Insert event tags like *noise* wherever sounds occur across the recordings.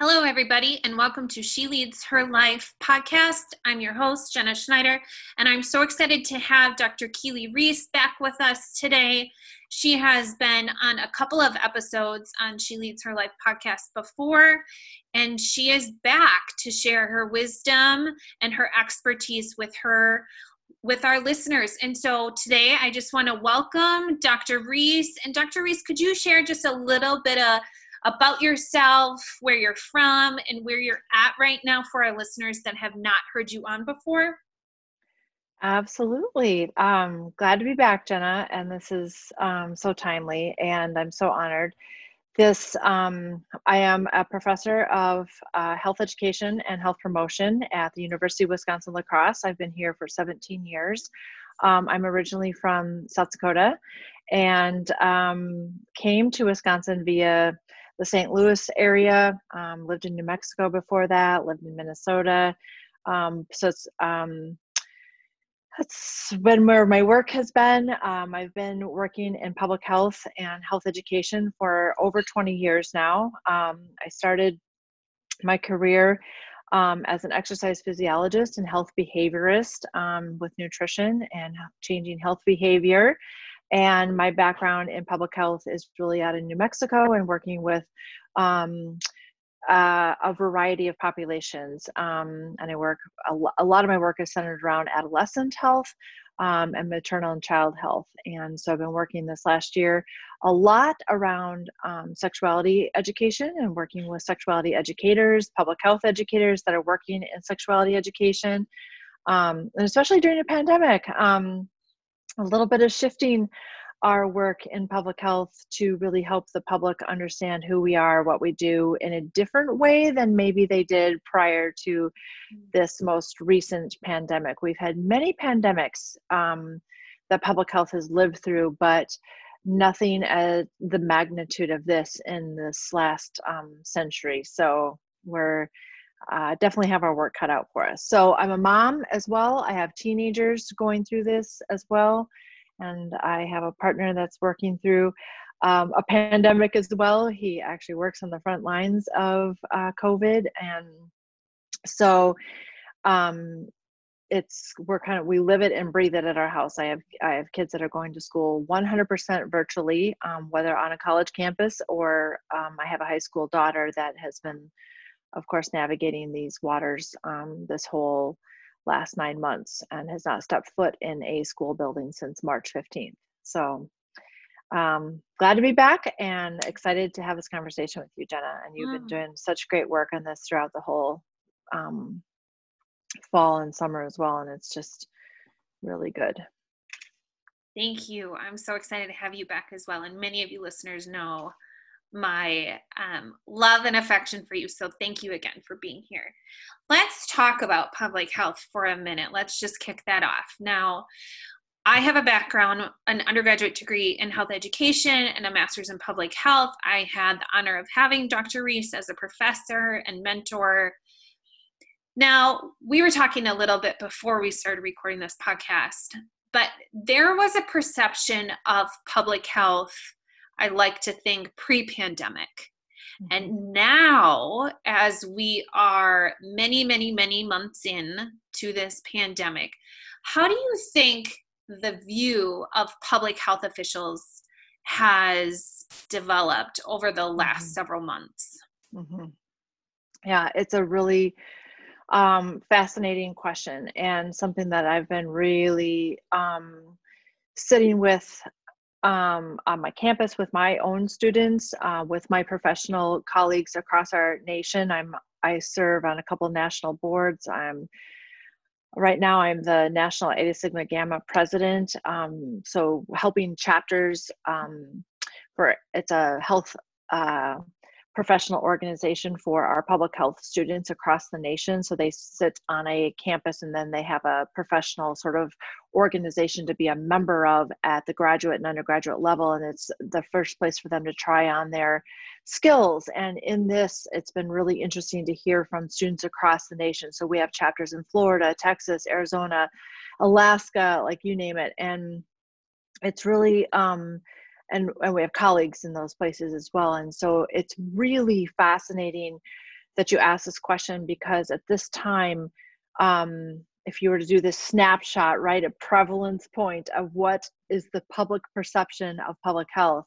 Hello, everybody, and welcome to She Leads Her Life podcast. I'm your host, Jenna Schneider, and I'm so excited to have Dr. Keely Rees back with us today. She has been on a couple of episodes on She Leads Her Life podcast before, and she is back to share her wisdom and her expertise with her with our listeners. And so today I just want to welcome Dr. Rees. And Dr. Rees, could you share just a little bit of about yourself, where you're from, and where you're at right now for our listeners that have not heard you on before? Absolutely. Um, glad to be back, Jenna. And this is um, so timely, and I'm so honored. This, um, I am a professor of uh, health education and health promotion at the University of Wisconsin La Crosse. I've been here for 17 years. Um, I'm originally from South Dakota and um, came to Wisconsin via the St. Louis area. Um, lived in New Mexico before that. Lived in Minnesota. Um, so it's um, that's been where my work has been. Um, I've been working in public health and health education for over 20 years now. Um, I started my career um, as an exercise physiologist and health behaviorist um, with nutrition and changing health behavior. And my background in public health is really out in New Mexico and working with um, uh, a variety of populations. Um, and I work, a, a, lot of my work is centered around adolescent health um, and maternal and child health. And so I've been working this last year a lot around um, sexuality education and working with sexuality educators, public health educators that are working in sexuality education. Um, and especially during a pandemic, um, a little bit of shifting our work in public health to really help the public understand who we are, what we do in a different way than maybe they did prior to this most recent pandemic. We've had many pandemics um, that public health has lived through, but nothing at the magnitude of this in this last um, century. So we're uh, definitely have our work cut out for us. So I'm a mom as well. I have teenagers going through this as well. And I have a partner that's working through um, a pandemic as well. He actually works on the front lines of uh, COVID. And so um, it's we're kind of we live it and breathe it at our house i have i have kids that are going to school 100% virtually um, whether on a college campus or um, i have a high school daughter that has been of course, navigating these waters um, this whole last nine months and has not stepped foot in a school building since March 15th. So um, glad to be back and excited to have this conversation with you, Jenna. And you've mm. been doing such great work on this throughout the whole um, fall and summer as well. And it's just really good. Thank you. I'm so excited to have you back as well. And many of you listeners know my um, love and affection for you. So thank you again for being here. Let's talk about public health for a minute. Let's just kick that off. Now, I have a background, an undergraduate degree in health education and a master's in public health. I had the honor of having Dr. Rees as a professor and mentor. Now, we were talking a little bit before we started recording this podcast, but there was a perception of public health I like to think pre pandemic. Mm-hmm. And now, as we are many, many, many months in to this pandemic, how do you think the view of public health officials has developed over the last mm-hmm. several months? Mm-hmm. Yeah, it's a really um, fascinating question and something that I've been really um, sitting with um, on my campus with my own students, uh, with my professional colleagues across our nation. I'm I serve on a couple national boards. I'm right now I'm the National Eta Sigma Gamma president. Um, so helping chapters um, for it's a health uh, professional organization for our public health students across the nation. So they sit on a campus and then they have a professional sort of organization to be a member of at the graduate and undergraduate level. And it's the first place for them to try on their skills. And in this, it's been really interesting to hear from students across the nation. So we have chapters in Florida, Texas, Arizona, Alaska, like you name it. And it's really, um, and, and we have colleagues in those places as well. And so it's really fascinating that you ask this question because at this time, um, if you were to do this snapshot, right, a prevalence point of what is the public perception of public health,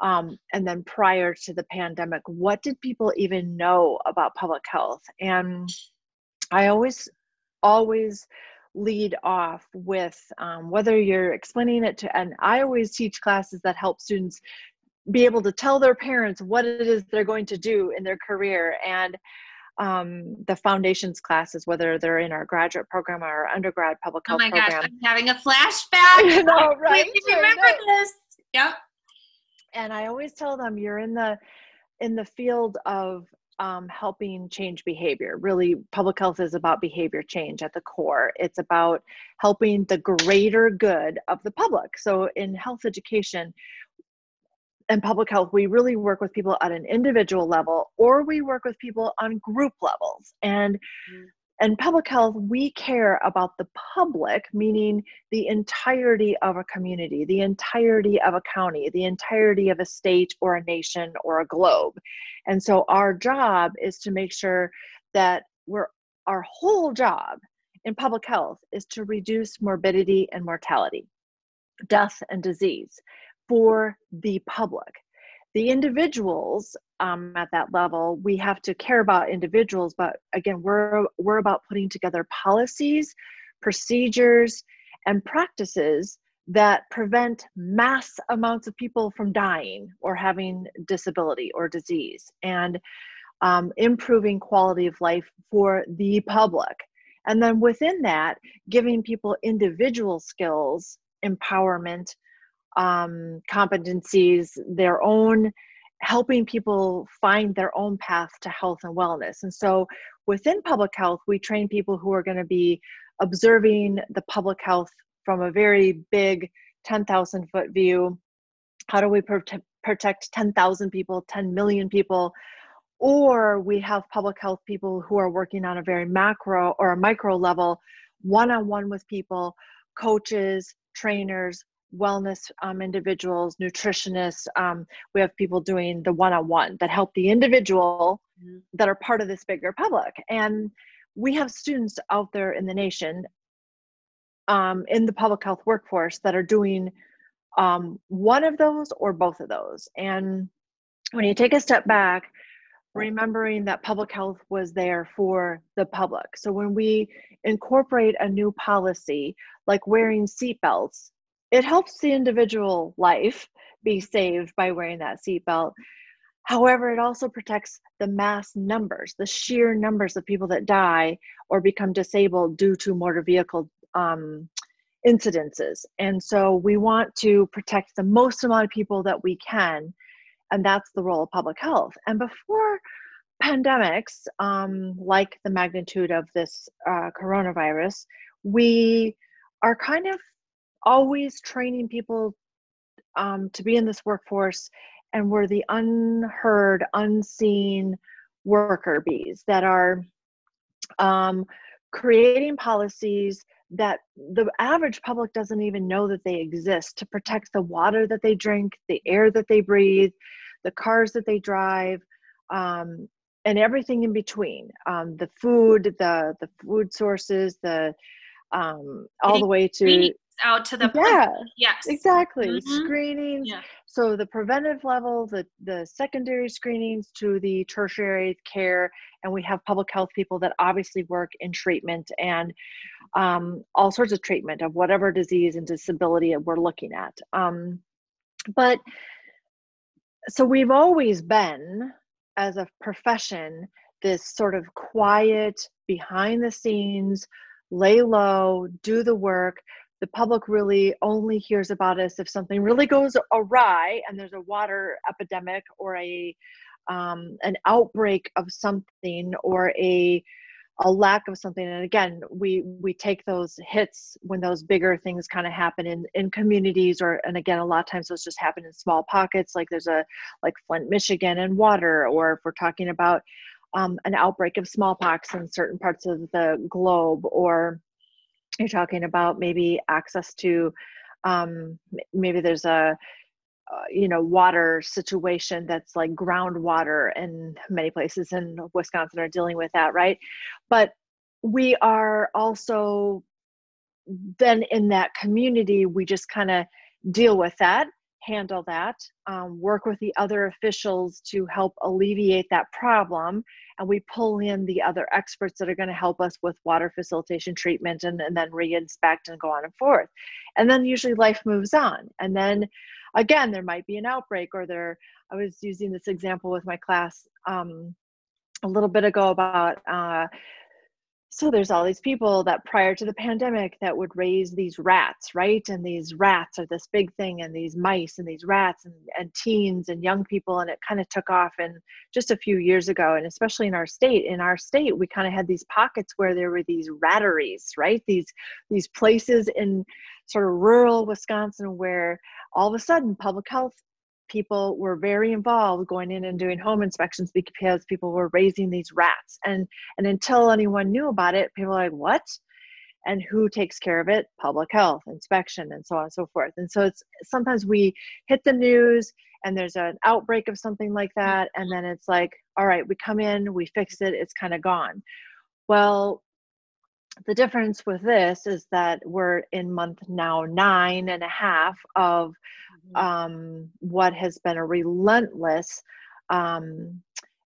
um, and then prior to the pandemic, what did people even know about public health? And I always, always lead off with um, whether you're explaining it to, and I always teach classes that help students be able to tell their parents what it is they're going to do in their career and um, the foundations classes, whether they're in our graduate program or our undergrad public health program. Oh my program. gosh, I'm having a flashback. *laughs* you know, *laughs* right? I remember this. Yep. And I always tell them you're in the in the field of um, helping change behavior. Really, public health is about behavior change at the core. It's about helping the greater good of the public. So, in health education, and public health, we really work with people at an individual level or we work with people on group levels. And mm. And public health, we care about the public, meaning the entirety of a community, the entirety of a county, the entirety of a state or a nation or a globe. And so our job is to make sure that we're our whole job in public health is to reduce morbidity and mortality, death and disease for the public. The individuals um, at that level, we have to care about individuals, but again, we're, we're about putting together policies, procedures, and practices that prevent mass amounts of people from dying or having disability or disease and um, improving quality of life for the public. And then within that, giving people individual skills, empowerment, um, competencies, their own helping people find their own path to health and wellness. And so within public health, we train people who are going to be observing the public health from a very big 10,000 foot view. How do we protect, protect 10,000 people, 10 million people? Or we have public health people who are working on a very macro or a micro level, one on one with people, coaches, trainers, wellness um, individuals, nutritionists. Um, we have people doing the one on one that help the individual mm-hmm. that are part of this bigger public. And we have students out there in the nation um, in the public health workforce that are doing um, one of those or both of those. And when you take a step back, remembering that public health was there for the public. So when we incorporate a new policy like wearing seatbelts it helps the individual life be saved by wearing that seatbelt. However, it also protects the mass numbers, the sheer numbers of people that die or become disabled due to motor vehicle um, incidences. And so we want to protect the most amount of people that we can, and that's the role of public health. And before pandemics, um, like the magnitude of this uh, coronavirus, we are kind of always training people um, to be in this workforce and we're the unheard unseen worker bees that are um, creating policies that the average public doesn't even know that they exist to protect the water that they drink the air that they breathe the cars that they drive um, and everything in between um, the food the the food sources the um, all the way to out to the yeah point. yes exactly mm-hmm. screenings yeah. so the preventive level the the secondary screenings to the tertiary care and we have public health people that obviously work in treatment and um, all sorts of treatment of whatever disease and disability we're looking at um, but so we've always been as a profession this sort of quiet behind the scenes lay low do the work the public really only hears about us if something really goes awry and there's a water epidemic or a um, an outbreak of something or a a lack of something. And again we we take those hits when those bigger things kind of happen in in communities or and again a lot of times those just happen in small pockets like there's a like flint michigan and water or if we're talking about um, an outbreak of smallpox in certain parts of the globe or you're talking about maybe access to um, maybe there's a uh, you know water situation that's like groundwater in many places in wisconsin are dealing with that right? But we are also then in that community we just kind of deal with that handle that um, work with the other officials to help alleviate that problem and we pull in the other experts that are going to help us with water facilitation treatment and, and then re-inspect and go on and forth. And then usually life moves on and then again there might be an outbreak or there i was using this example with my class um, a little bit ago about uh, so there's all these people that prior to the pandemic that would raise these rats right? And these rats are this big thing and these mice and these rats and, and teens and young people and it kind of took off and just a few years ago. And especially in our state in our state we kind of had these pockets where there were these ratteries right? These these places in sort of rural wisconsin where all of a sudden public health people were very involved going in and doing home inspections because people were raising these rats. And and until anyone knew about it people were like what? And who takes care of it? Public health inspection and so on and so forth. And so it's sometimes we hit the news and there's an outbreak of something like that and then it's like all right we come in we fix it it's kind of gone. Well the difference with this is that we're in month now nine and a half of Mm-hmm. um, what has been a relentless um,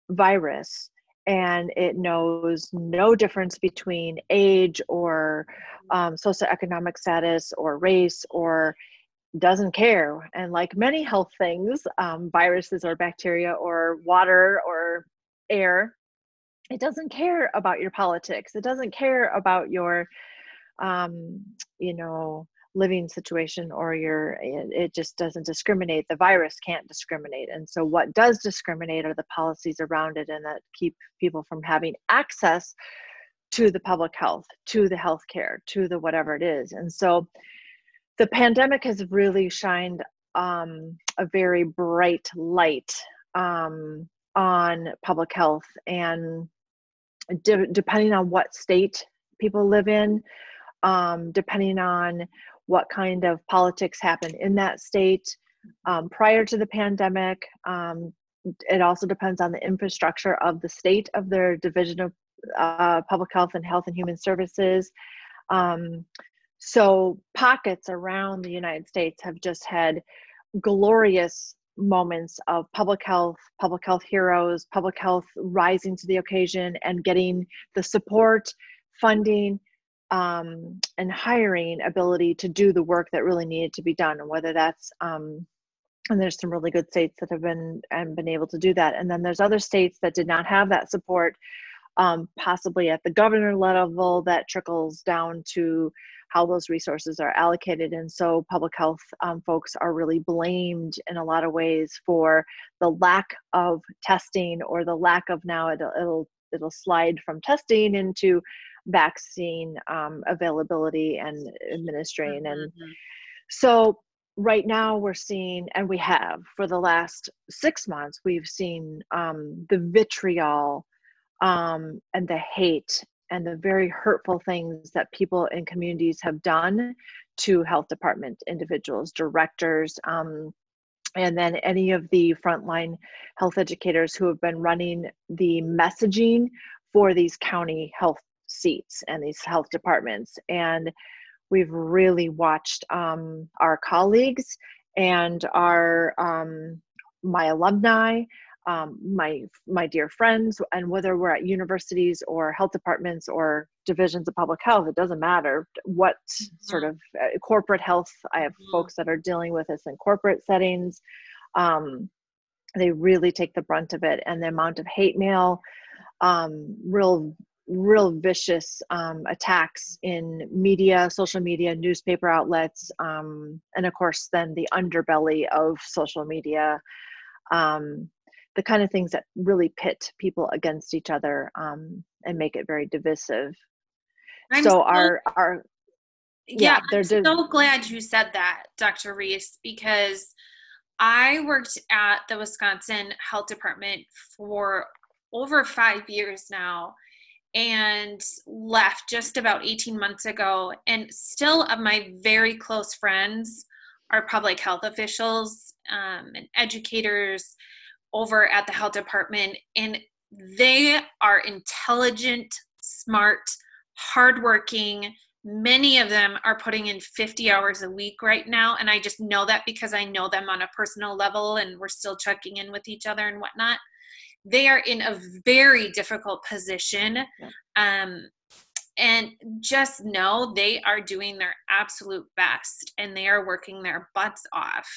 virus and it knows no difference between age or mm-hmm. um, socioeconomic status or race or doesn't care and like many health things um, viruses or bacteria or water or air it doesn't care about your politics it doesn't care about your um, you know living situation or your it just doesn't discriminate the virus can't discriminate and so what does discriminate are the policies around it and that keep people from having access to the public health to the health care to the whatever it is and so the pandemic has really shined um, a very bright light um, on public health and de- depending on what state people live in um, depending on what kind of politics happen in that state um, prior to the pandemic. Um, it also depends on the infrastructure of the state of their division of uh, public health and health and human services. Um, so pockets around the United States have just had glorious moments of public health, public health heroes, public health rising to the occasion and getting the support, funding, um, and hiring ability to do the work that really needed to be done. And whether that's um, and there's some really good states that have been and been able to do that. And then there's other states that did not have that support um, possibly at the governor level that trickles down to how those resources are allocated and so public health um, folks are really blamed in a lot of ways for the lack of testing or the lack of now it'll it'll, it'll slide from testing into vaccine um, availability and administering. And mm-hmm. so right now we're seeing, and we have for the last six months, we've seen um, the vitriol um, and the hate and the very hurtful things that people in communities have done to health department individuals, directors, um, and then any of the frontline health educators who have been running the messaging for these county health seats and these health departments. And we've really watched um, our colleagues and our um, my alumni, um, my my dear friends, and whether we're at universities or health departments or divisions of public health, it doesn't matter what mm-hmm. sort of uh, corporate health. I have mm-hmm. folks that are dealing with this in corporate settings. Um, they really take the brunt of it, and the amount of hate mail, um, real real vicious um, attacks in media, social media, newspaper outlets, um, and of course, then the underbelly of social media, um, the kind of things that really pit people against each other um, and make it very divisive. I'm so, so our our yeah, yeah I'm so glad you said that, Dr. Rees, because I worked at the Wisconsin Health Department for over five years now and left just about 18 months ago. And still, of my very close friends are public health officials. um, and educators over at the health department, and they are intelligent, smart, hardworking. Many of them are putting in 50 hours a week right now. And I just know that because I know them on a personal level and we're still checking in with each other and whatnot. They are in a very difficult position. Um, and just know they are doing their absolute best and they are working their butts off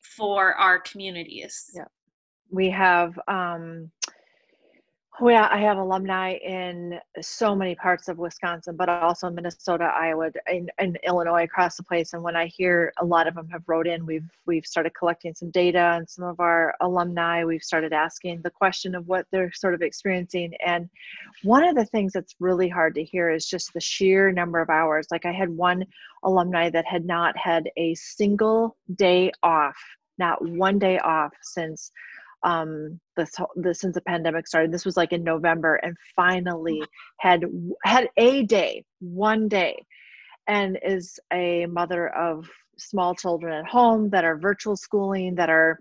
for our communities. Yeah. We have um well, I have alumni in so many parts of Wisconsin, but also Minnesota, Iowa, and, and, Illinois across the place. And when I hear a lot of them have wrote in, we've we've started collecting some data and some of our alumni. We've started asking the question of what they're sort of experiencing. And one of the things that's really hard to hear is just the sheer number of hours. Like I had one alumni that had not had a single day off, not one day off since um this this since the pandemic started this was like in november and finally had had a day one day and is a mother of small children at home that are virtual schooling that are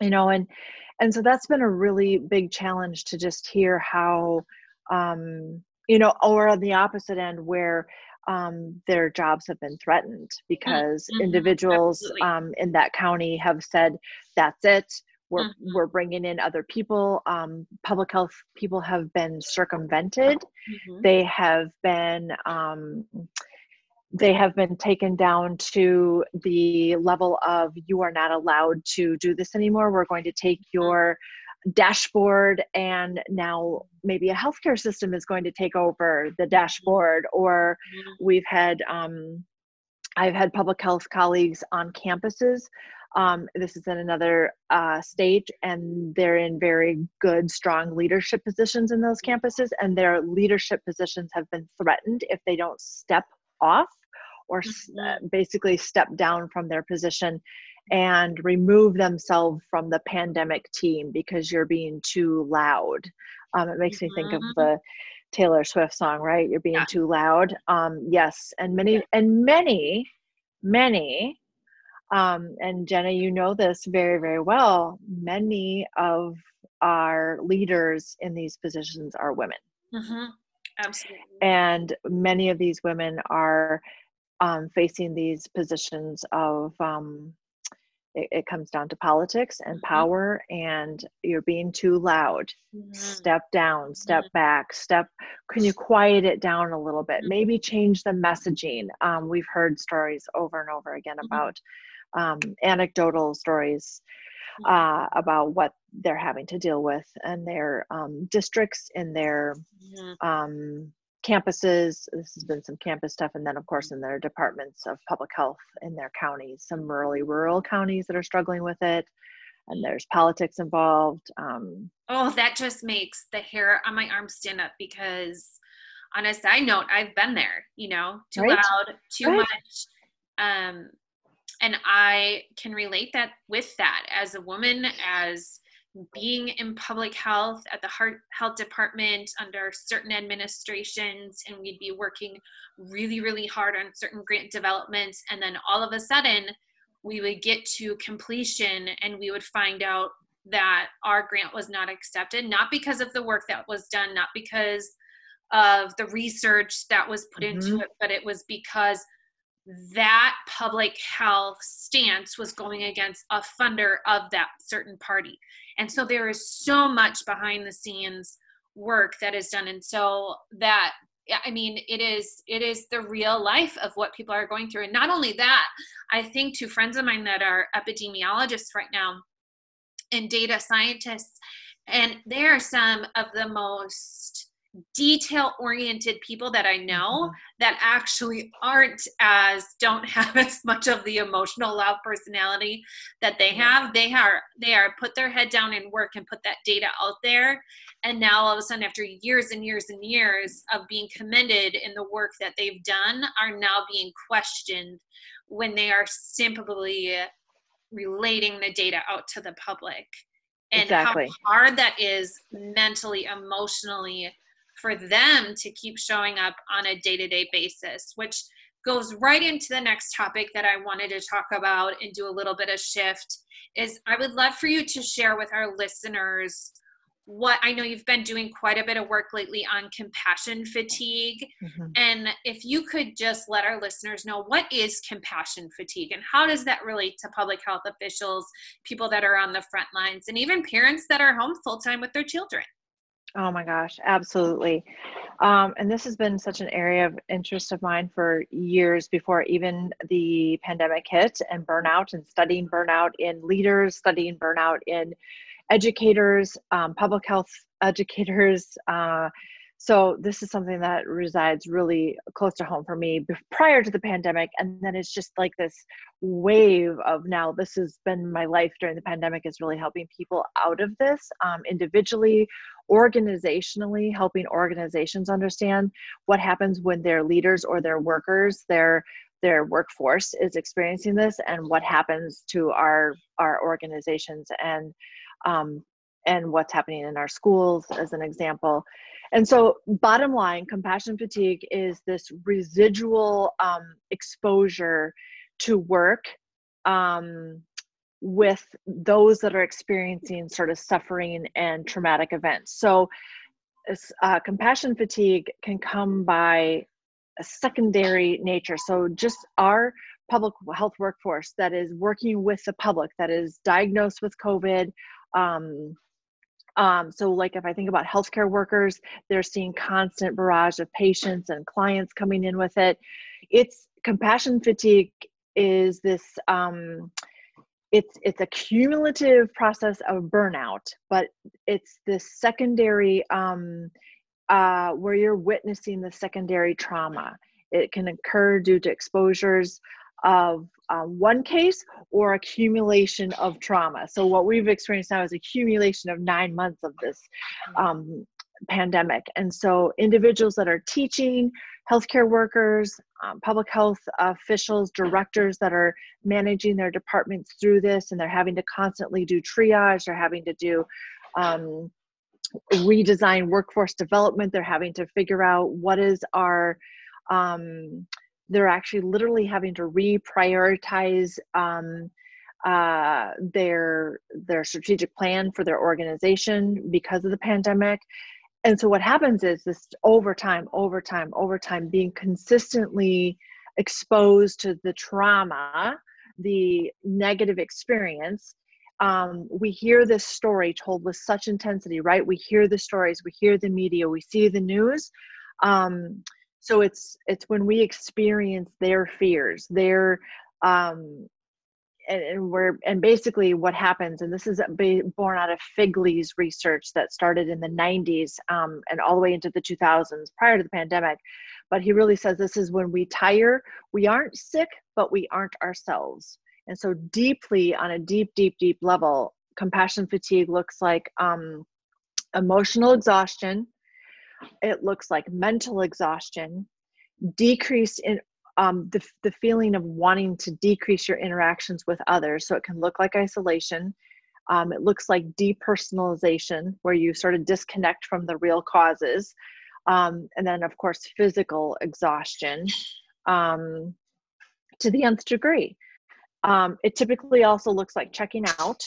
you know and and so that's been a really big challenge to just hear how um you know or on the opposite end where um, their jobs have been threatened because mm-hmm. individuals um, in that county have said that's it we're, mm-hmm. we're bringing in other people. Um, public health people have been circumvented. Mm-hmm. They have been um, they have been taken down to the level of you are not allowed to do this anymore. We're going to take mm-hmm. your dashboard and now maybe a healthcare system is going to take over the mm-hmm. dashboard or mm-hmm. we've had um, i've had public health colleagues on campuses um, this is in another uh, state, and they're in very good, strong leadership positions in those campuses, and their leadership positions have been threatened if they don't step off or mm-hmm. Uh, basically step down from their position and remove themselves from the pandemic team because you're being too loud. Um, it makes me think of mm-hmm. the Taylor Swift song, right? You're being yeah. too loud. Um, yes, and many and many, many um, and Jenna, you know this very, very well. Many of our leaders in these positions are women. Mm-hmm. Absolutely. And many of these women are um, facing these positions of um, it, it, comes down to politics and mm-hmm. power, and you're being too loud. Mm-hmm. Step down, step mm-hmm. back, step. Can you quiet it down a little bit? Mm-hmm. Maybe change the messaging. Um, we've heard stories over and over again mm-hmm. about um, anecdotal stories mm-hmm. uh, about what they're having to deal with in their um, districts, in their um, campuses. This has been some campus stuff, and then, of course, in their departments of public health in their counties, some really rural counties that are struggling with it. And there's politics involved. Um, oh, that just makes the hair on my arm stand up because, on a side note, I've been there. You know, too right? loud, too right. much. Um, and i can relate that with that as a woman as being in public health at the heart health department under certain administrations and we'd be working really really hard on certain grant developments and then all of a sudden we would get to completion and we would find out that our grant was not accepted not because of the work that was done not because of the research that was put mm-hmm. into it but it was because that public health stance was going against a funder of that certain party. And so there is so much behind the scenes work that is done. And so that I mean, it is it is the real life of what people are going through. And not only that, I think to friends of mine that are epidemiologists right now and data scientists, and they are some of the most detail oriented people that I know mm-hmm. that actually aren't as don't have *laughs* as much of the emotional loud personality that they have. They are they are put their head down and work and put that data out there. And now all of a sudden after years and years and years of being commended in the work that they've done are now being questioned when they are simply relating the data out to the public and exactly. how hard that is mentally emotionally for them to keep showing up on a day-to-day basis which goes right into the next topic that I wanted to talk about and do a little bit of shift is I would love for you to share with our listeners what I know you've been doing quite a bit of work lately on compassion fatigue. Mm-hmm. And if you could just let our listeners know what is compassion fatigue and how does that relate to public health officials, people that are on the front lines, and even parents that are home full time with their children? Oh my gosh, absolutely. Um, and this has been such an area of interest of mine for years before even the pandemic hit and burnout and studying burnout in leaders, studying burnout in educators, um, public health educators. Uh, so this is something that resides really close to home for me prior to the pandemic. And then it's just like this wave of now this has been my life during the pandemic is really helping people out of this um, individually, organizationally, helping organizations understand what happens when their leaders or their workers, their their workforce is experiencing this and what happens to our our organizations and um, and what's happening in our schools as an example and so bottom line compassion fatigue is this residual um, exposure to work um, with those that are experiencing sort of suffering and traumatic events. So uh, compassion fatigue can come by a secondary nature. So just our public health workforce that is working with the public that is diagnosed with covid um, um, so, like if I think about healthcare workers, they're seeing constant barrage of patients and clients coming in with it. It's compassion fatigue is this um, it's it's a cumulative process of burnout, but it's this secondary um, uh, where you're witnessing the secondary trauma. It can occur due to exposures of um, one case or accumulation of trauma. So what we've experienced now is accumulation of nine months of this um, pandemic. And so individuals that are teaching, healthcare workers, um, public health officials, directors that are managing their departments through this, and they're having to constantly do triage, they're having to do um, redesign workforce development, they're having to figure out what is our um, they're actually literally having to reprioritize um, uh, their their strategic plan for their organization because of the pandemic. And so what happens is this over time, over time, over time, being consistently exposed to the trauma, the negative experience. Um, we hear this story told with such intensity, right? We hear the stories, we hear the media, we see the news. Um, so it's it's when we experience their fears their um and, and we're and basically what happens and this is born out of figley's research that started in the 90s um, and all the way into the 2000s prior to the pandemic. But he really says this is when we tire we aren't sick but we aren't ourselves. And so deeply on a deep deep deep level compassion fatigue looks like um, emotional exhaustion it looks like mental exhaustion, decrease in um, the, the feeling of wanting to decrease your interactions with others. So it can look like isolation. Um, it looks like depersonalization, where you sort of disconnect from the real causes. Um, and then, of course, physical exhaustion um, to the nth degree. Um, it typically also looks like checking out.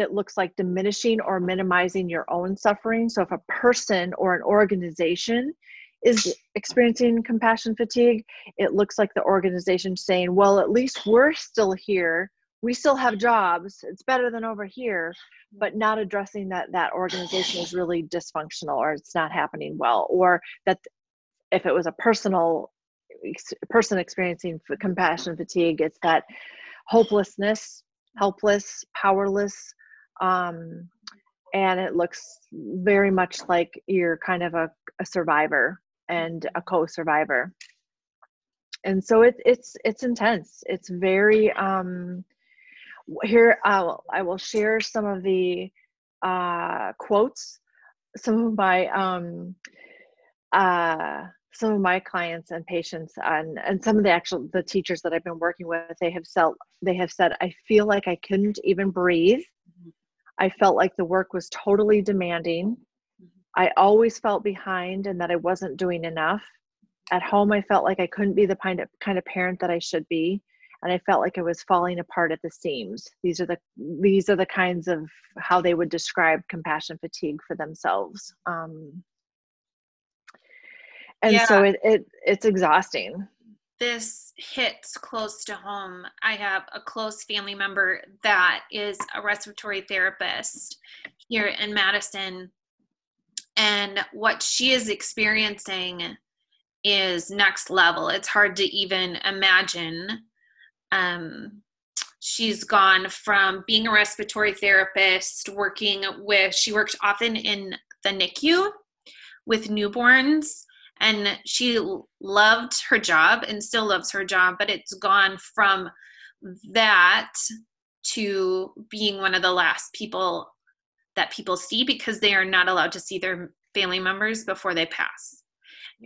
It looks like diminishing or minimizing your own suffering. So if a person or an organization is experiencing compassion fatigue, it looks like the organization saying, well, at least we're still here. We still have jobs. It's better than over here, but not addressing that that organization is really dysfunctional or it's not happening well, or that if it was a personal person experiencing compassion fatigue, it's that hopelessness, helpless, powerless, um, and it looks very much like you're kind of a, a survivor and a co-survivor. And so it, it's it's intense. It's very um here I'll, i will share some of the uh quotes. Some of my um uh some of my clients and patients and and some of the actual the teachers that i've been working with they have said they have said i feel like i couldn't even breathe I felt like the work was totally demanding. I always felt behind and that I wasn't doing enough. at home i felt like i couldn't be the kind of kind of parent that i should be and i felt like i was falling apart at the seams these are the these are the kinds of how they would describe compassion fatigue for themselves um, and yeah. so it, it it's exhausting this hits close to home. I have a close family member that is a respiratory therapist here in Madison. And what she is experiencing is next level. It's hard to even imagine. Um, she's gone from being a respiratory therapist, working with, she worked often in the NICU with newborns and she loved her job and still loves her job but it's gone from that to being one of the last people that people see because they are not allowed to see their family members before they pass.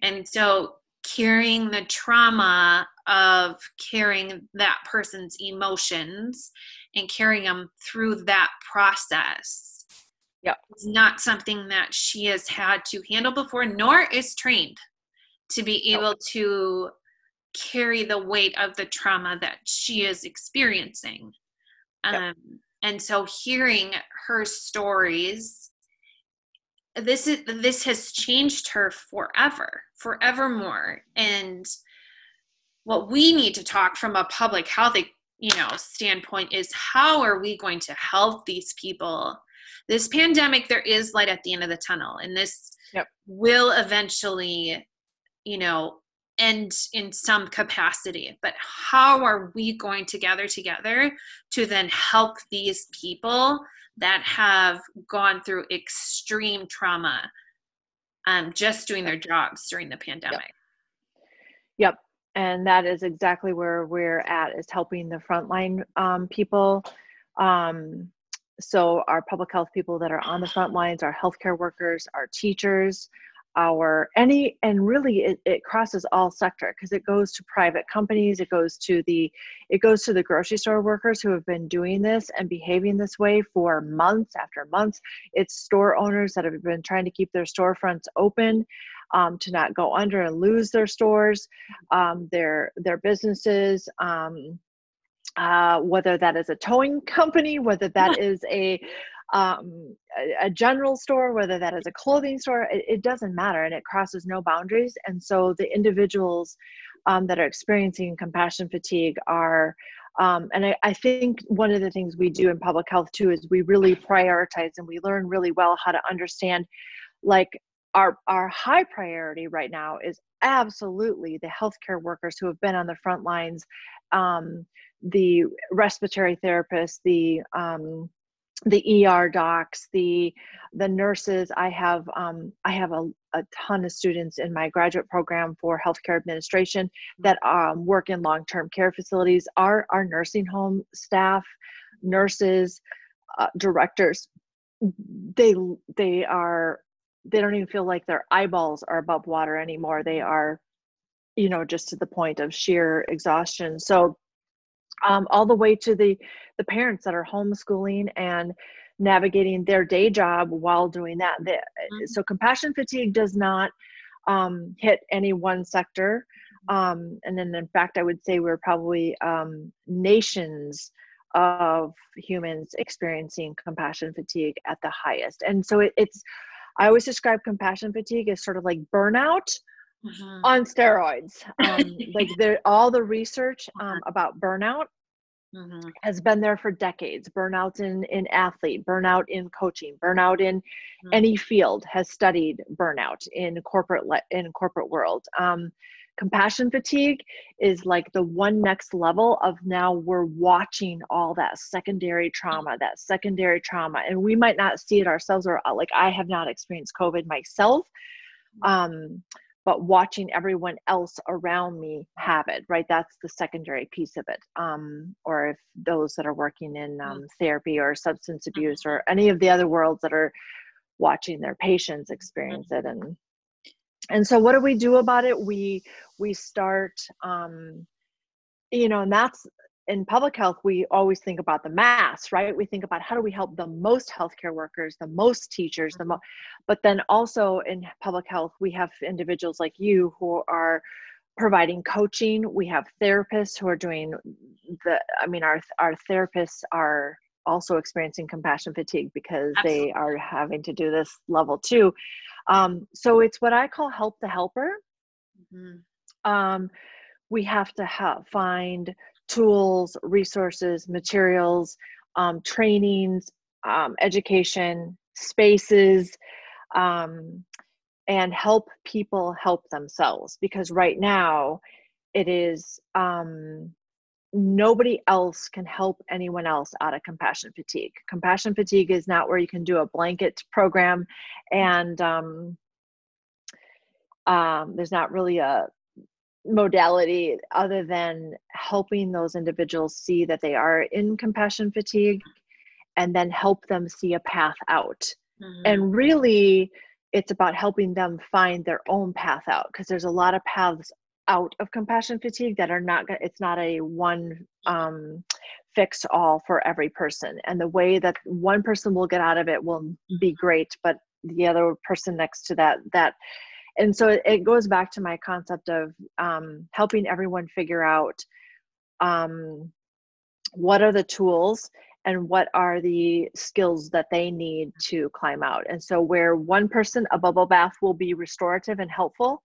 And so carrying the trauma of carrying that person's emotions and carrying them through that process Yep. It's not something that she has had to handle before, nor is trained to be able to carry the weight of the trauma that she is experiencing. Yep. Um, and so hearing her stories, this is this has changed her forever, forevermore. And what we need to talk from a public health you know standpoint is how are we going to help these people this pandemic there is light at the end of the tunnel and this yep. will eventually you know end in some capacity but how are we going to gather together to then help these people that have gone through extreme trauma um, just doing their jobs during the pandemic yep, yep. and that is exactly where we're at is helping the frontline um, people um, so our public health people that are on the front lines our healthcare workers our teachers our any and really it, it crosses all sector because it goes to private companies it goes to the it goes to the grocery store workers who have been doing this and behaving this way for months after months. It's store owners that have been trying to keep their storefronts open um, to not go under and lose their stores um, their their businesses um, uh, whether that is a towing company, whether that *laughs* is a, um, a, a general store, whether that is a clothing store, it, it, doesn't matter and it crosses no boundaries. And so the individuals um, that are experiencing compassion fatigue are, um, and I, I think one of the things we do in public health too is we really prioritize and we learn really well how to understand like our our high priority right now is absolutely the healthcare workers who have been on the front lines um, the respiratory therapists, the um, the ER docs, the the nurses. I have um, I have a, a ton of students in my graduate program for healthcare administration that um, work in long term care facilities. Our our nursing home staff, nurses, uh, directors, they they are they don't even feel like their eyeballs are above water anymore. They are, you know, just to the point of sheer exhaustion. So um, all the way to the the parents that are homeschooling and navigating their day job while doing that. The, mm-hmm. So compassion fatigue does not um, hit any one sector. Um, and then in fact, I would say we're probably um, nations of humans experiencing compassion fatigue at the highest. And so it, it's, I always describe compassion fatigue as sort of like burnout, mm-hmm. on steroids. Um, like *laughs* all the research um, uh-huh. about burnout mm-hmm. has been there for decades. Burnout in in athlete, burnout in coaching, burnout in mm-hmm. any field has studied burnout in corporate le- in corporate world. Um, compassion fatigue is like the one next level of now we're watching all that secondary trauma that secondary trauma and we might not see it ourselves or uh, like i have not experienced covid myself mm-hmm. um, but watching everyone else around me have it right that's the secondary piece of it um, or if those that are working in um, mm. therapy or substance abuse or mm-hmm. any of the other worlds that are watching their patients experience it and and so what do we do about it we we start um, you know and that's in public health, we always think about the mass, right? We think about how do we help the most healthcare workers, the most teachers, the most, but then also in public health, we have individuals like you who are providing coaching. We have therapists who are doing the, I mean, our, our therapists are also experiencing compassion fatigue because Absolutely. they are having to do this level too. Um, so it's what I call help the helper. Mm-hmm. Um, we have to have, find tools, resources, materials, um, trainings, um, education, spaces, um, and help people help themselves. Because right now, it is um, nobody else can help anyone else out of compassion fatigue. Compassion fatigue is not where you can do a blanket program and um, um, there's not really a modality other than helping those individuals see that they are in compassion fatigue and then help them see a path out. Mm-hmm. And really, it's about helping them find their own path out because there's a lot of paths out of compassion fatigue that are not it's not a one um, fix all for every person and the way that one person will get out of it will be great but the other person next to that that and so it goes back to my concept of um, helping everyone figure out um, what are the tools and what are the skills that they need to climb out. And so where one person a bubble bath will be restorative and helpful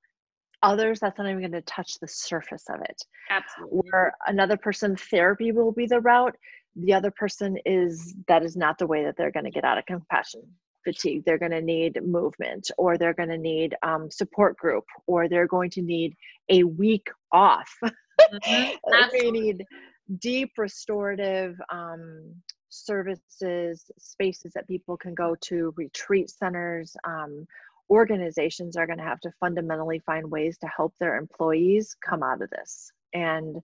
others that's not even going to touch the surface of it. Absolutely. Where another person therapy will be the route the other person is that is not the way that they're going to get out of compassion fatigue they're going to need movement or they're going to need um, support group or they're going to need a week off *laughs* mm-hmm. they need deep restorative um, services spaces that people can go to retreat centers um, organizations are going to have to fundamentally find ways to help their employees come out of this and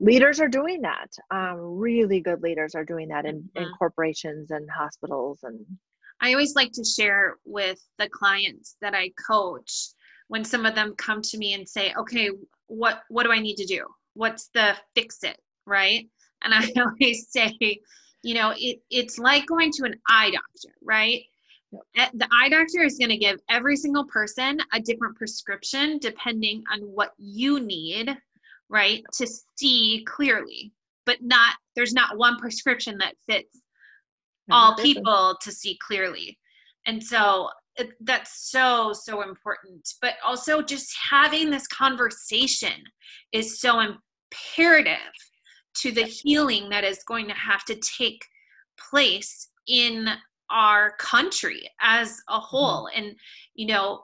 leaders are doing that um, really good leaders are doing that in, mm-hmm. in corporations and hospitals and I always like to share with the clients that I coach when some of them come to me and say, "Okay, what what do I need to do? What's the fix it?" Right? And I *laughs* always say, you know, it it's like going to an eye doctor, right? Yep. Eh, the eye doctor is going to give every single person a different prescription depending on what you need, right, to see clearly. But not there's not one prescription that fits all people to see clearly. And so it, that's so, so important. But also, just having this conversation is so imperative to the healing that is going to have to take place in our country as a mm-hmm. whole. Mm-hmm. And, you know,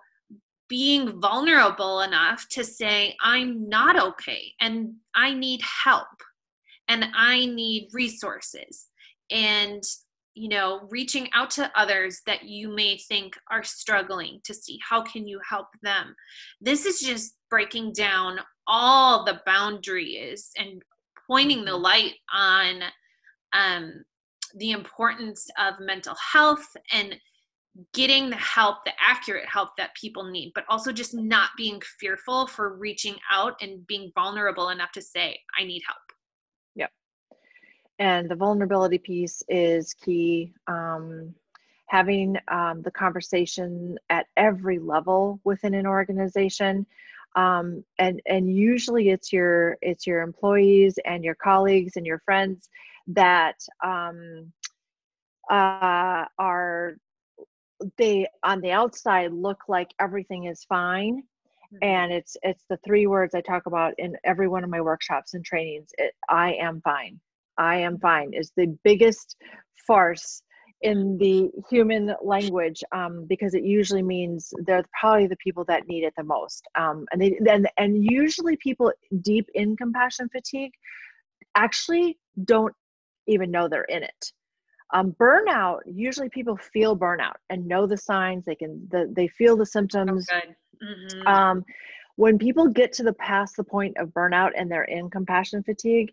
being vulnerable enough to say, I'm not okay and I need help and I need resources. And you know reaching out to others that you may think are struggling to see how can you help them this is just breaking down all the boundaries and pointing the mm-hmm. light on um, the importance of mental health and getting the help the accurate help that people need but also just not being fearful for reaching out and being vulnerable enough to say i need help and the vulnerability piece is key. Um, having um, the conversation at every level within an organization. Um, and and usually it's your it's your employees and your colleagues and your friends that um, uh, are they on the outside look like everything is fine. Mm-hmm. and it's it's the three words i talk about in every one of my workshops and trainings. It, i am fine I am fine is the biggest farce in the human language um, because it usually means they're probably the people that need it the most. Um, and they and, and usually people deep in compassion fatigue actually don't even know they're in it. Um, burnout usually people feel burnout and know the signs. They can the, they feel the symptoms. Oh, mm-hmm. Um, when people get to the past the point of burnout and they're in compassion fatigue,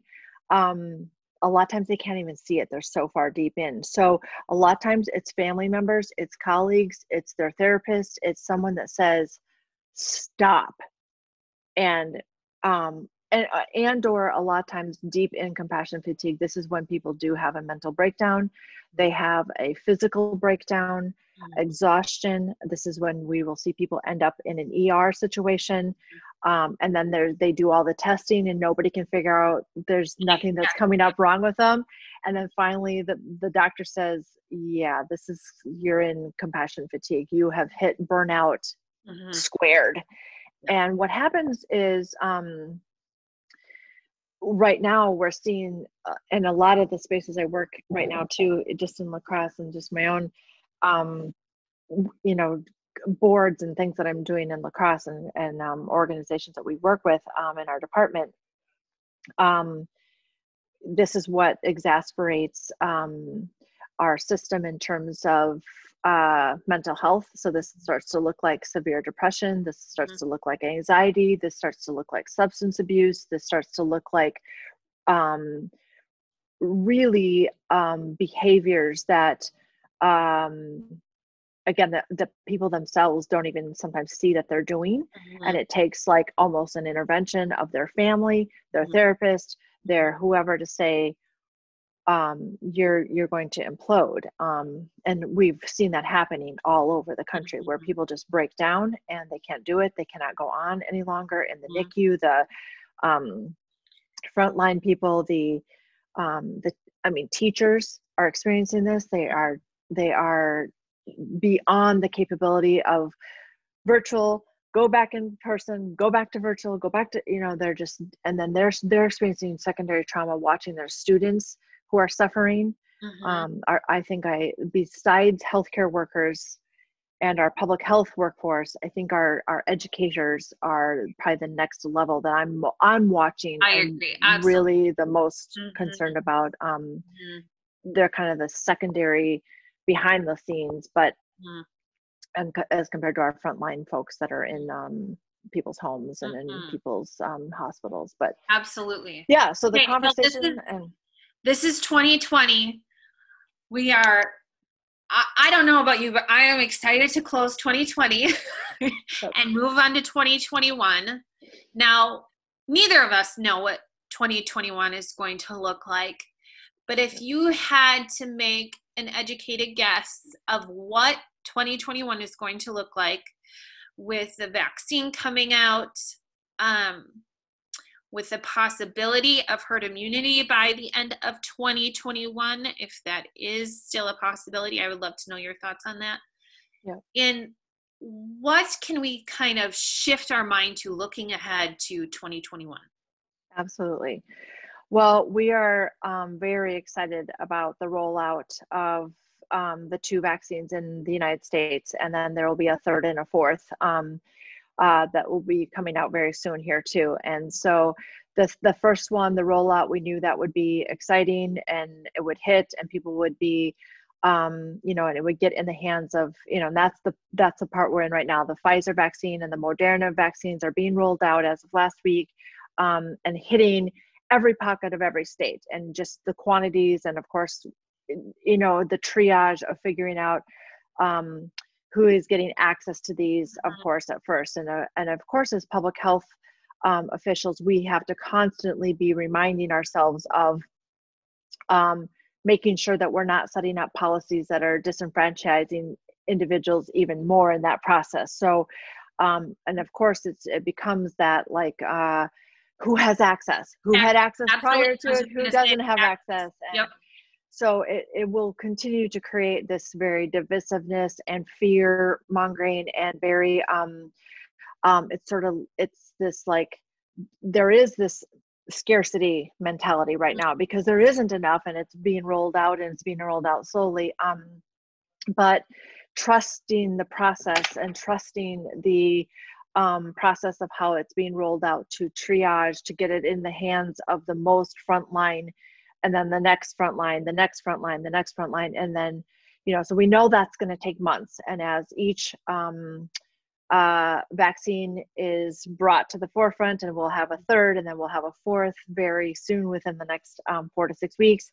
um, a lot of times they can't even see it they're so far deep in. So a lot of times it's family members it's colleagues it's their therapist it's someone that says stop. And um and uh, and or a lot of times deep in compassion fatigue this is when people do have a mental breakdown. They have a physical breakdown mm-hmm. exhaustion this is when we will see people end up in an er situation um, and then they do all the testing and nobody can figure out there's *laughs* nothing that's coming up wrong with them. And then finally the, the doctor says yeah this is you're in compassion fatigue. You have hit burnout mm-hmm. squared. And what happens is um, right now we're seeing uh, in a lot of the spaces i work right now too just in La Crosse and just my own um, you know boards and things that i'm doing in La Crosse and, and um, organizations that we work with um, in our department um, this is what exasperates um, our system in terms of uh, mental health. So this starts to look like severe depression. This starts mm-hmm. to look like anxiety. This starts to look like substance abuse. This starts to look like um, really um, behaviors that, um, again, the, the people themselves don't even sometimes see that they're doing. Mm-hmm. And it takes like almost an intervention of their family, their mm-hmm. therapist, their whoever to say, um, you're you're going to implode. Um, and we've seen that happening all over the country where mm-hmm. people just break down and they can't do it. They cannot go on any longer in the mm-hmm. NICU. The um, frontline people, the um, the I mean, teachers are experiencing this. They are they are beyond the capability of virtual go back in person go back to virtual go back to you know they're just and then they're they're experiencing secondary trauma watching their students who are suffering. Mm-hmm. Um, are, I think I, besides healthcare workers and our public health workforce, I think our our educators are probably the next level that I'm I'm watching. I agree. Absolutely. Really, the most mm-hmm. concerned about. Um, mm-hmm. They're kind of the secondary, behind the scenes, but mm-hmm. and as compared to our frontline folks that are in um, people's homes and in mm-hmm. people's um, hospitals. But absolutely, yeah. So the okay, conversation well, is, and this is 2020. We are, I, I don't know about you, but I am excited to close 2020 *laughs* and move on to 2021. Now, neither of us know what 2021 is going to look like. But if you had to make an educated guess of what 2021 is going to look like with the vaccine coming out, um, with the possibility of herd immunity by the end of 2021. If that is still a possibility, I would love to know your thoughts on that. Yeah. In what can we kind of shift our mind to looking ahead to 2021? Absolutely. Well, we are um, very excited about the rollout of um, the two vaccines in the United States, and then there will be a third and a fourth. Um, uh, that will be coming out very soon here too. And so the the first one, the rollout, we knew that would be exciting and it would hit and people would be um, you know, and it would get in the hands of, you know, and that's the that's the part we're in right now. The Pfizer vaccine and the Moderna vaccines are being rolled out as of last week, um, and hitting every pocket of every state, and just the quantities, and of course, you know, the triage of figuring out um, who is getting access to these, of mm-hmm. course, at first. And, uh, and of course, as public health um, officials, we have to constantly be reminding ourselves of um, making sure that we're not setting up policies that are disenfranchising individuals even more in that process. So, um, and of course, it's it becomes that like uh, who has access, who had access prior to it, who doesn't have access. And, yep. so it, it will continue to create this very divisiveness and fear mongering and very um um it's sort of it's this like there is this scarcity mentality right now because there isn't enough and it's being rolled out and it's being rolled out slowly um but trusting the process and trusting the um, process of how it's being rolled out to triage to get it in the hands of the most frontline and then the next front line the next front line the next front line and then you know so we know that's going to take months and as each um, uh, vaccine is brought to the forefront, and we'll have a third, and then we'll have a fourth very soon within the next um, four to six weeks.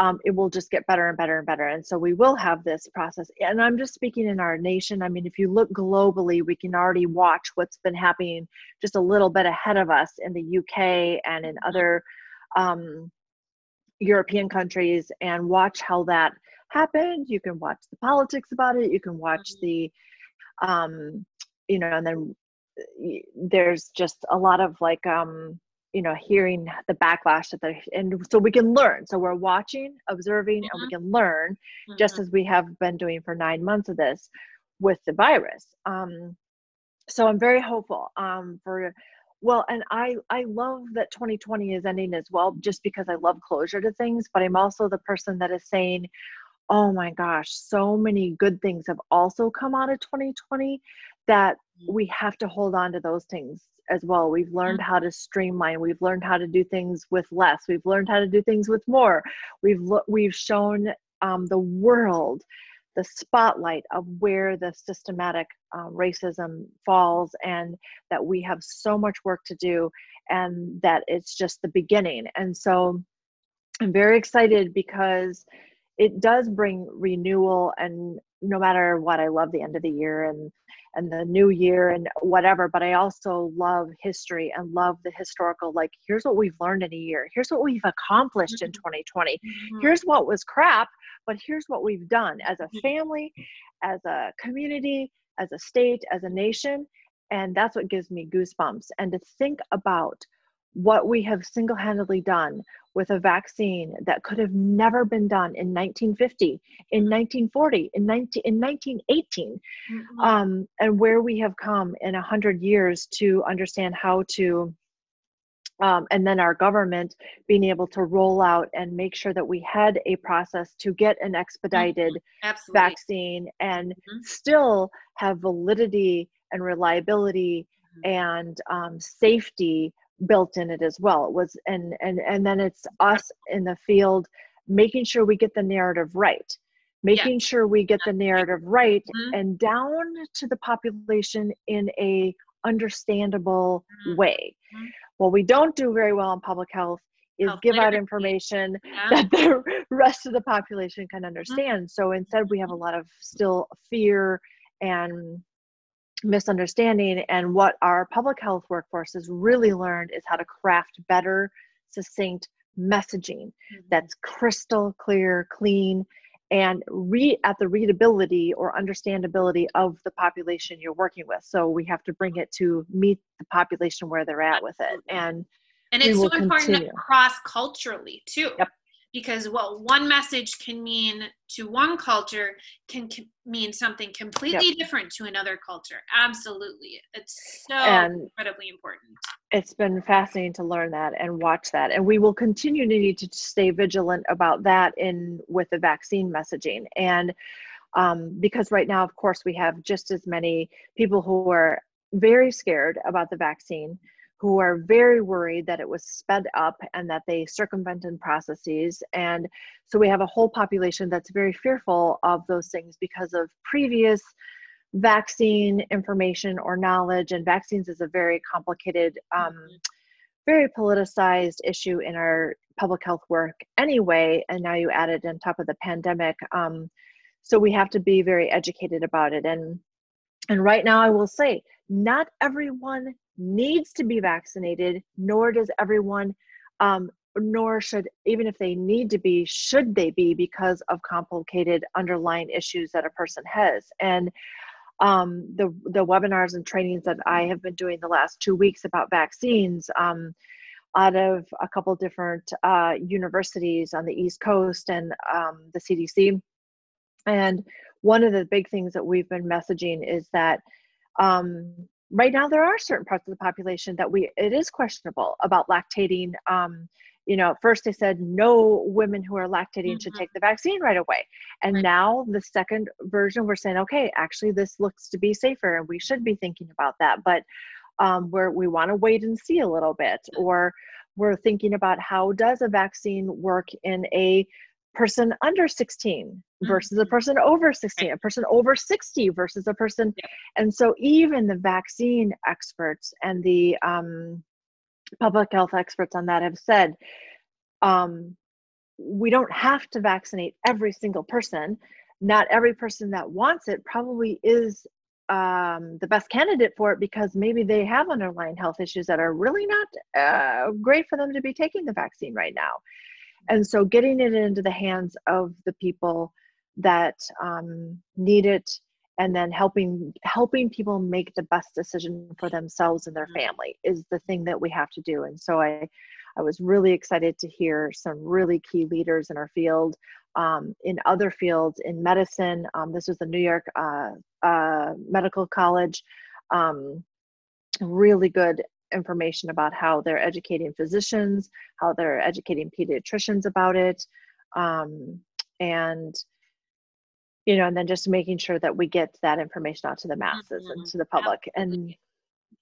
Um, it will just get better and better and better. And so we will have this process. And I'm just speaking in our nation. I mean, if you look globally, we can already watch what's been happening just a little bit ahead of us in the UK and in other um, European countries and watch how that happened. You can watch the politics about it. You can watch mm-hmm. the um, you know and then there's just a lot of like um you know hearing the backlash that they and so we can learn so we're watching observing mm-hmm. and we mm-hmm. can learn mm-hmm. just as we have been doing for nine months of this with the virus um so i'm very hopeful um for well and i i love that 2020 is ending as well just because i love closure to things but i'm also the person that is saying oh my gosh so many good things have also come out of 2020 that mm-hmm. we have to hold on to those things as well. We've learned mm-hmm. how to streamline. We've learned how to do things with less. We've learned how to do things with more. We've lo- we've shown um, the world the spotlight of where the systematic uh, racism falls, and that we have so much work to do, and that it's just the beginning. And so, I'm very excited because it does bring renewal and no matter what i love the end of the year and and the new year and whatever but i also love history and love the historical like here's what we've learned in a year here's what we've accomplished mm-hmm. in 2020 mm-hmm. here's what was crap but here's what we've done as a mm-hmm. family as a community as a state as a nation and that's what gives me goosebumps and to think about what we have single handedly done with a vaccine that could have never been done in 1950, in 1940, in, 19, in 1918, mm-hmm. um, and where we have come in 100 years to understand how to. Um, and then our government being able to roll out and make sure that we had a process to get an expedited mm-hmm. vaccine and mm-hmm. still have validity and reliability mm-hmm. and um, safety built in it as well it was and and and then it's us in the field making sure we get the narrative right making yeah. sure we get the narrative right mm-hmm. and down to the population in a understandable mm-hmm. way mm-hmm. what we don't do very well in public health is health give out information yeah. that the *laughs* rest of the population can mm-hmm. understand so instead we have a lot of still fear and misunderstanding and what our public health workforce has really learned is how to craft better succinct messaging mm-hmm. that's crystal clear clean and read at the readability or understandability of the population you're working with. So we have to bring it to meet the population where they're at with it and and it's so important cross culturally too. Yep because what one message can mean to one culture can, mean something completely yep. different to another culture. Absolutely. It's so and incredibly important. it's been fascinating to learn that and watch that and we will continue to need to stay vigilant about that in with the vaccine messaging. And um, because right now of course we have just as many people who are very scared about the vaccine who are very worried that it was sped up and that they circumvented processes. And so we have a whole population that's very fearful of those things because of previous vaccine information or knowledge. And vaccines is a very complicated, um, mm-hmm. very politicized issue in our public health work anyway. And now you add it on top of the pandemic. Um, so we have to be very educated about it. And and right now, I will say, not everyone needs to be vaccinated, nor does everyone, um, nor should, even if they need to be, should they be because of complicated underlying issues that a person has. And um, the, the webinars and trainings that I have been doing the last two weeks about vaccines, um, out of a couple different uh, universities on the East Coast and um, the CDC. And one of the big things that we've been messaging is that um, right now there are certain parts of the population that we it is questionable about lactating um, you know first they said no women who are lactating mm-hmm. should take the vaccine right away and right. now the second version we're saying okay actually this looks to be safer and we should be thinking about that but um, where we want to wait and see a little bit or we're thinking about how does a vaccine work in a person under 16 versus Mm-hmm. a person over 16 a person over 60 versus a person and so even the vaccine experts and the um, public health experts on that have said um, we don't have to vaccinate every single person not every person that wants it probably is um, the best candidate for it because maybe they have underlying health issues that are really not uh, great for them to be taking the vaccine right now. And so getting it into the hands of the people that um, need it and then helping helping people make the best decision for themselves and their family is the thing that we have to do. And so I I was really excited to hear some really key leaders in our field um, in other fields in medicine. Um, this was the New York uh, uh, Medical College. Um, really good information about how they're educating physicians, how they're educating pediatricians about it, um, and you know, and then just making sure that we get that information out to the masses Mhm. and to the public, and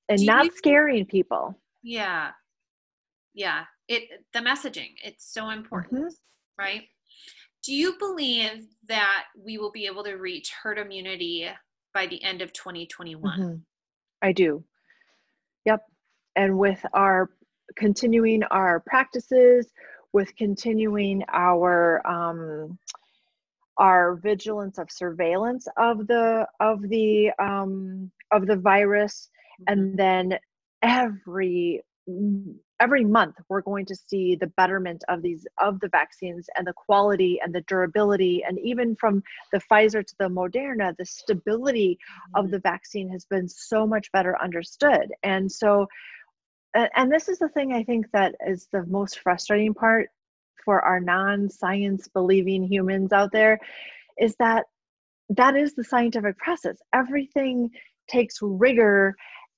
and Do not you- scaring people. Yeah. Yeah. It the messaging, it's so important, Mhm. right? Do you believe that we will be able to reach herd immunity by the end of 2021? Mhm. I do. And with our continuing our practices, with continuing our um, our vigilance of surveillance of the of the um, of the virus, and then every every month we're going to see the betterment of these of the vaccines and the quality and the durability. And even from the Pfizer to the Moderna the stability of the vaccine has been so much better understood. And so and this is the thing i think that is the most frustrating part for our non-science believing humans out there is that that is the scientific process. Everything takes rigor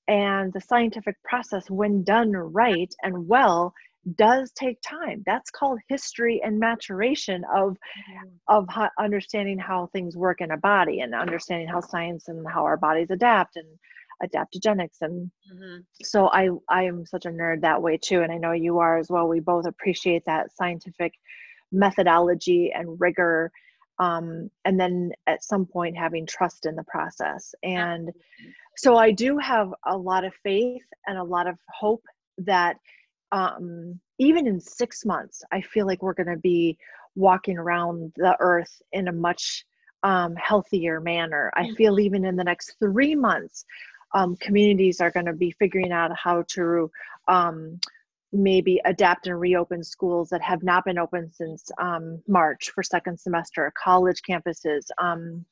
and the scientific process when done right and well does take time. That's called history and maturation of mm-hmm. of ho- understanding how things work in a body and understanding how science and how our bodies adapt and adaptogenics and Mhm. so i i am such a nerd that way too and i know you are as well. We both appreciate that scientific methodology and rigor um, and then at some point having trust in the process. And so i do have a lot of faith and a lot of hope that um, even in six months i feel like we're going to be walking around the earth in a much um, healthier manner. I feel even in the next three months um, communities are going to be figuring out how to um, maybe adapt and reopen schools that have not been open since um, March for second semester, college campuses, um,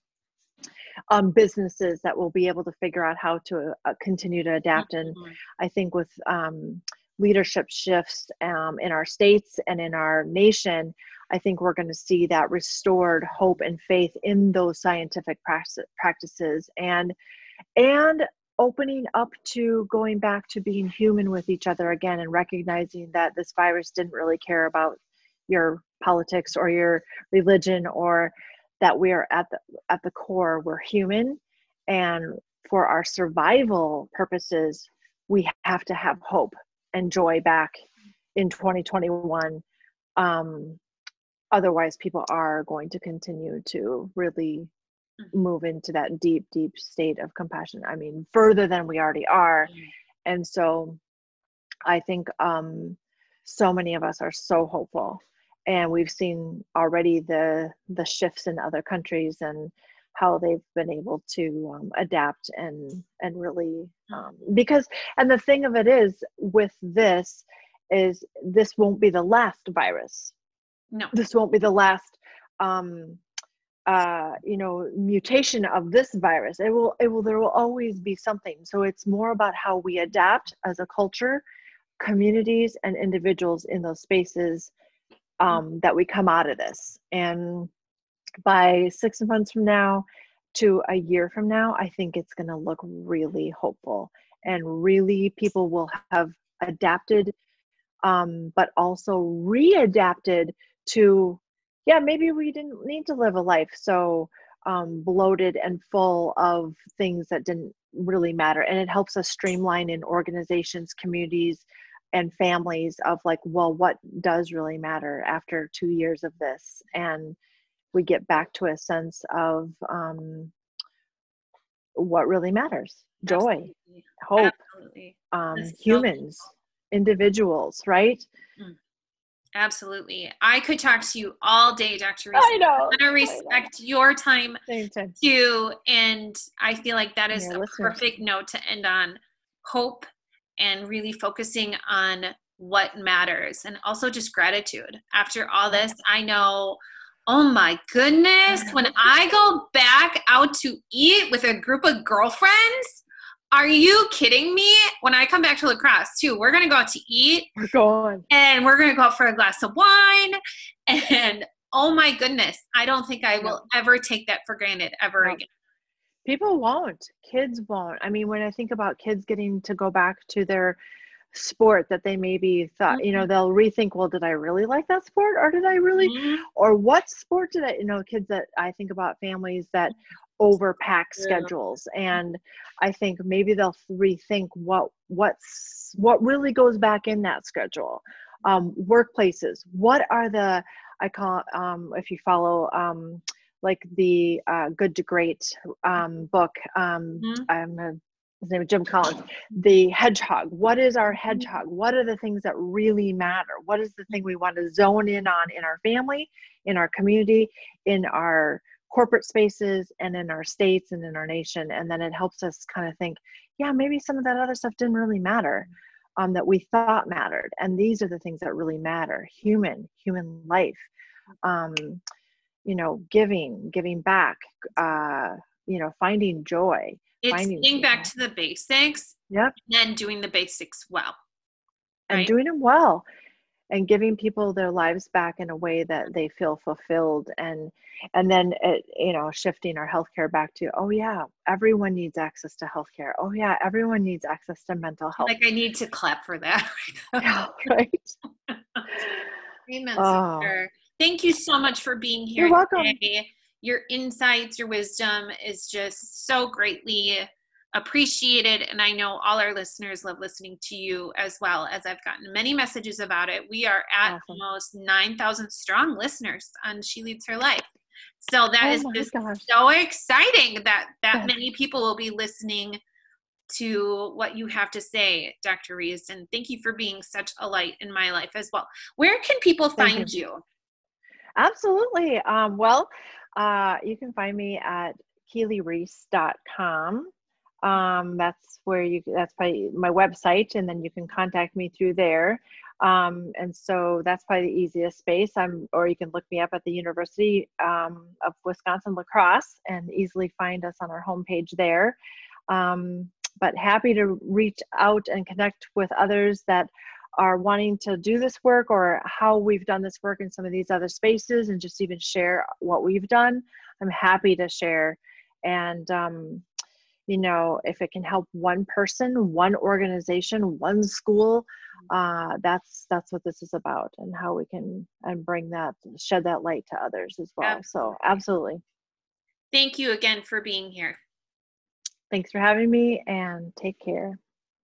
um, businesses that will be able to figure out how to uh, continue to adapt. And Mhm. I think with um, leadership shifts um, in our states and in our nation, I think we're going to see that restored hope and faith in those scientific practices and and opening up to going back to being human with each other again and recognizing that this virus didn't really care about your politics or your religion or that we are at the at the core we're human. And for our survival purposes we have to have hope and joy back in 2021 um, otherwise people are going to continue to really move into that deep deep state of compassion i mean further than we already are. And so i think um so many of us are so hopeful and we've seen already the the shifts in other countries and how they've been able to um, adapt and and really um, because and the thing of it is with this is this won't be the last virus. No. this won't be the last um uh you know mutation of this virus. It will it will there will always be something. So it's more about how we adapt as a culture communities and individuals in those spaces um, that we come out of this. And by six months from now to a year from now i think it's going to look really hopeful. And really people will have adapted um, but also readapted to yeah maybe we didn't need to live a life so um, bloated and full of things that didn't really matter and it helps us streamline in organizations communities and families of like well what does really matter after two years of this and we get back to a sense of um, what really matters joy Absolutely. hope Absolutely. Um, humans individuals right mm. Absolutely. I could talk to you all day, Dr. Rees. I know. Going to respect your time time. too. And I feel like that is a perfect note to end on hope and really focusing on what matters and also just gratitude. After all this, I know, oh my goodness, when I go back out to eat with a group of girlfriends, are you kidding me? When I come back to La Crosse, too, we're gonna go out to eat. We're going. And we're gonna go out for a glass of wine. And oh my goodness, I don't think I will ever take that for granted ever no. again. People won't. Kids won't. I mean, when I think about kids getting to go back to their sport that they maybe thought, mm-hmm. you know, mm-hmm. they'll rethink, well, did I really like that sport or did I really, mm-hmm. or what sport did I, you know, kids that I think about families that overpack schedules and i think maybe they'll rethink what what's what really goes back in that schedule um, workplaces what are the i call um, if you follow um, like the uh, good to great um, book um, mm-hmm. i'm a, his name is jim collins the hedgehog what is our mm-hmm. hedgehog what are the things that really matter what is the thing we want to zone in on in our family in our community in our corporate spaces and in our states and in our nation and then it helps us kind of think yeah maybe some of that other stuff didn't really matter um, that we thought mattered. And these are the things that really matter human human life um, you know giving giving back uh, you know finding joy it's finding getting back to the basics yep. and then doing the basics well right? and doing them well and giving people their lives back in a way that they feel fulfilled and and then it, you know shifting our healthcare back to oh yeah everyone needs access to healthcare. Oh yeah everyone needs access to mental health. Like i need to clap for that *laughs* yeah, right? *laughs* Amen oh. thank you so much for being here you're welcome. today. your insights your wisdom is just so greatly appreciated. And I know all our listeners love listening to you as well, as I've gotten many messages about it. We are at awesome. almost 9,000 strong listeners on She Leads Her Life. So that oh is just gosh. so exciting that that many people will be listening to what you have to say, Dr. Rees. And thank you for being such a light in my life as well. Where can people find you. you? Absolutely. Um, well, uh, you can find me at keelyrees.com um, that's where you that's probably my website and then you can contact me through there. Um, and so that's probably the easiest space. I'm or you can look me up at the university um, of wisconsin la crosse and easily find us on our homepage there. Um, but happy to reach out and connect with others that are wanting to do this work or how we've done this work in some of these other spaces and just even share what we've done. I'm happy to share. And um, you know if it can help one person one organization one school uh, that's that's what this is about and how we can and bring that shed that light to others as well. Absolutely. so absolutely. Thank you again for being here. Thanks for having me and take care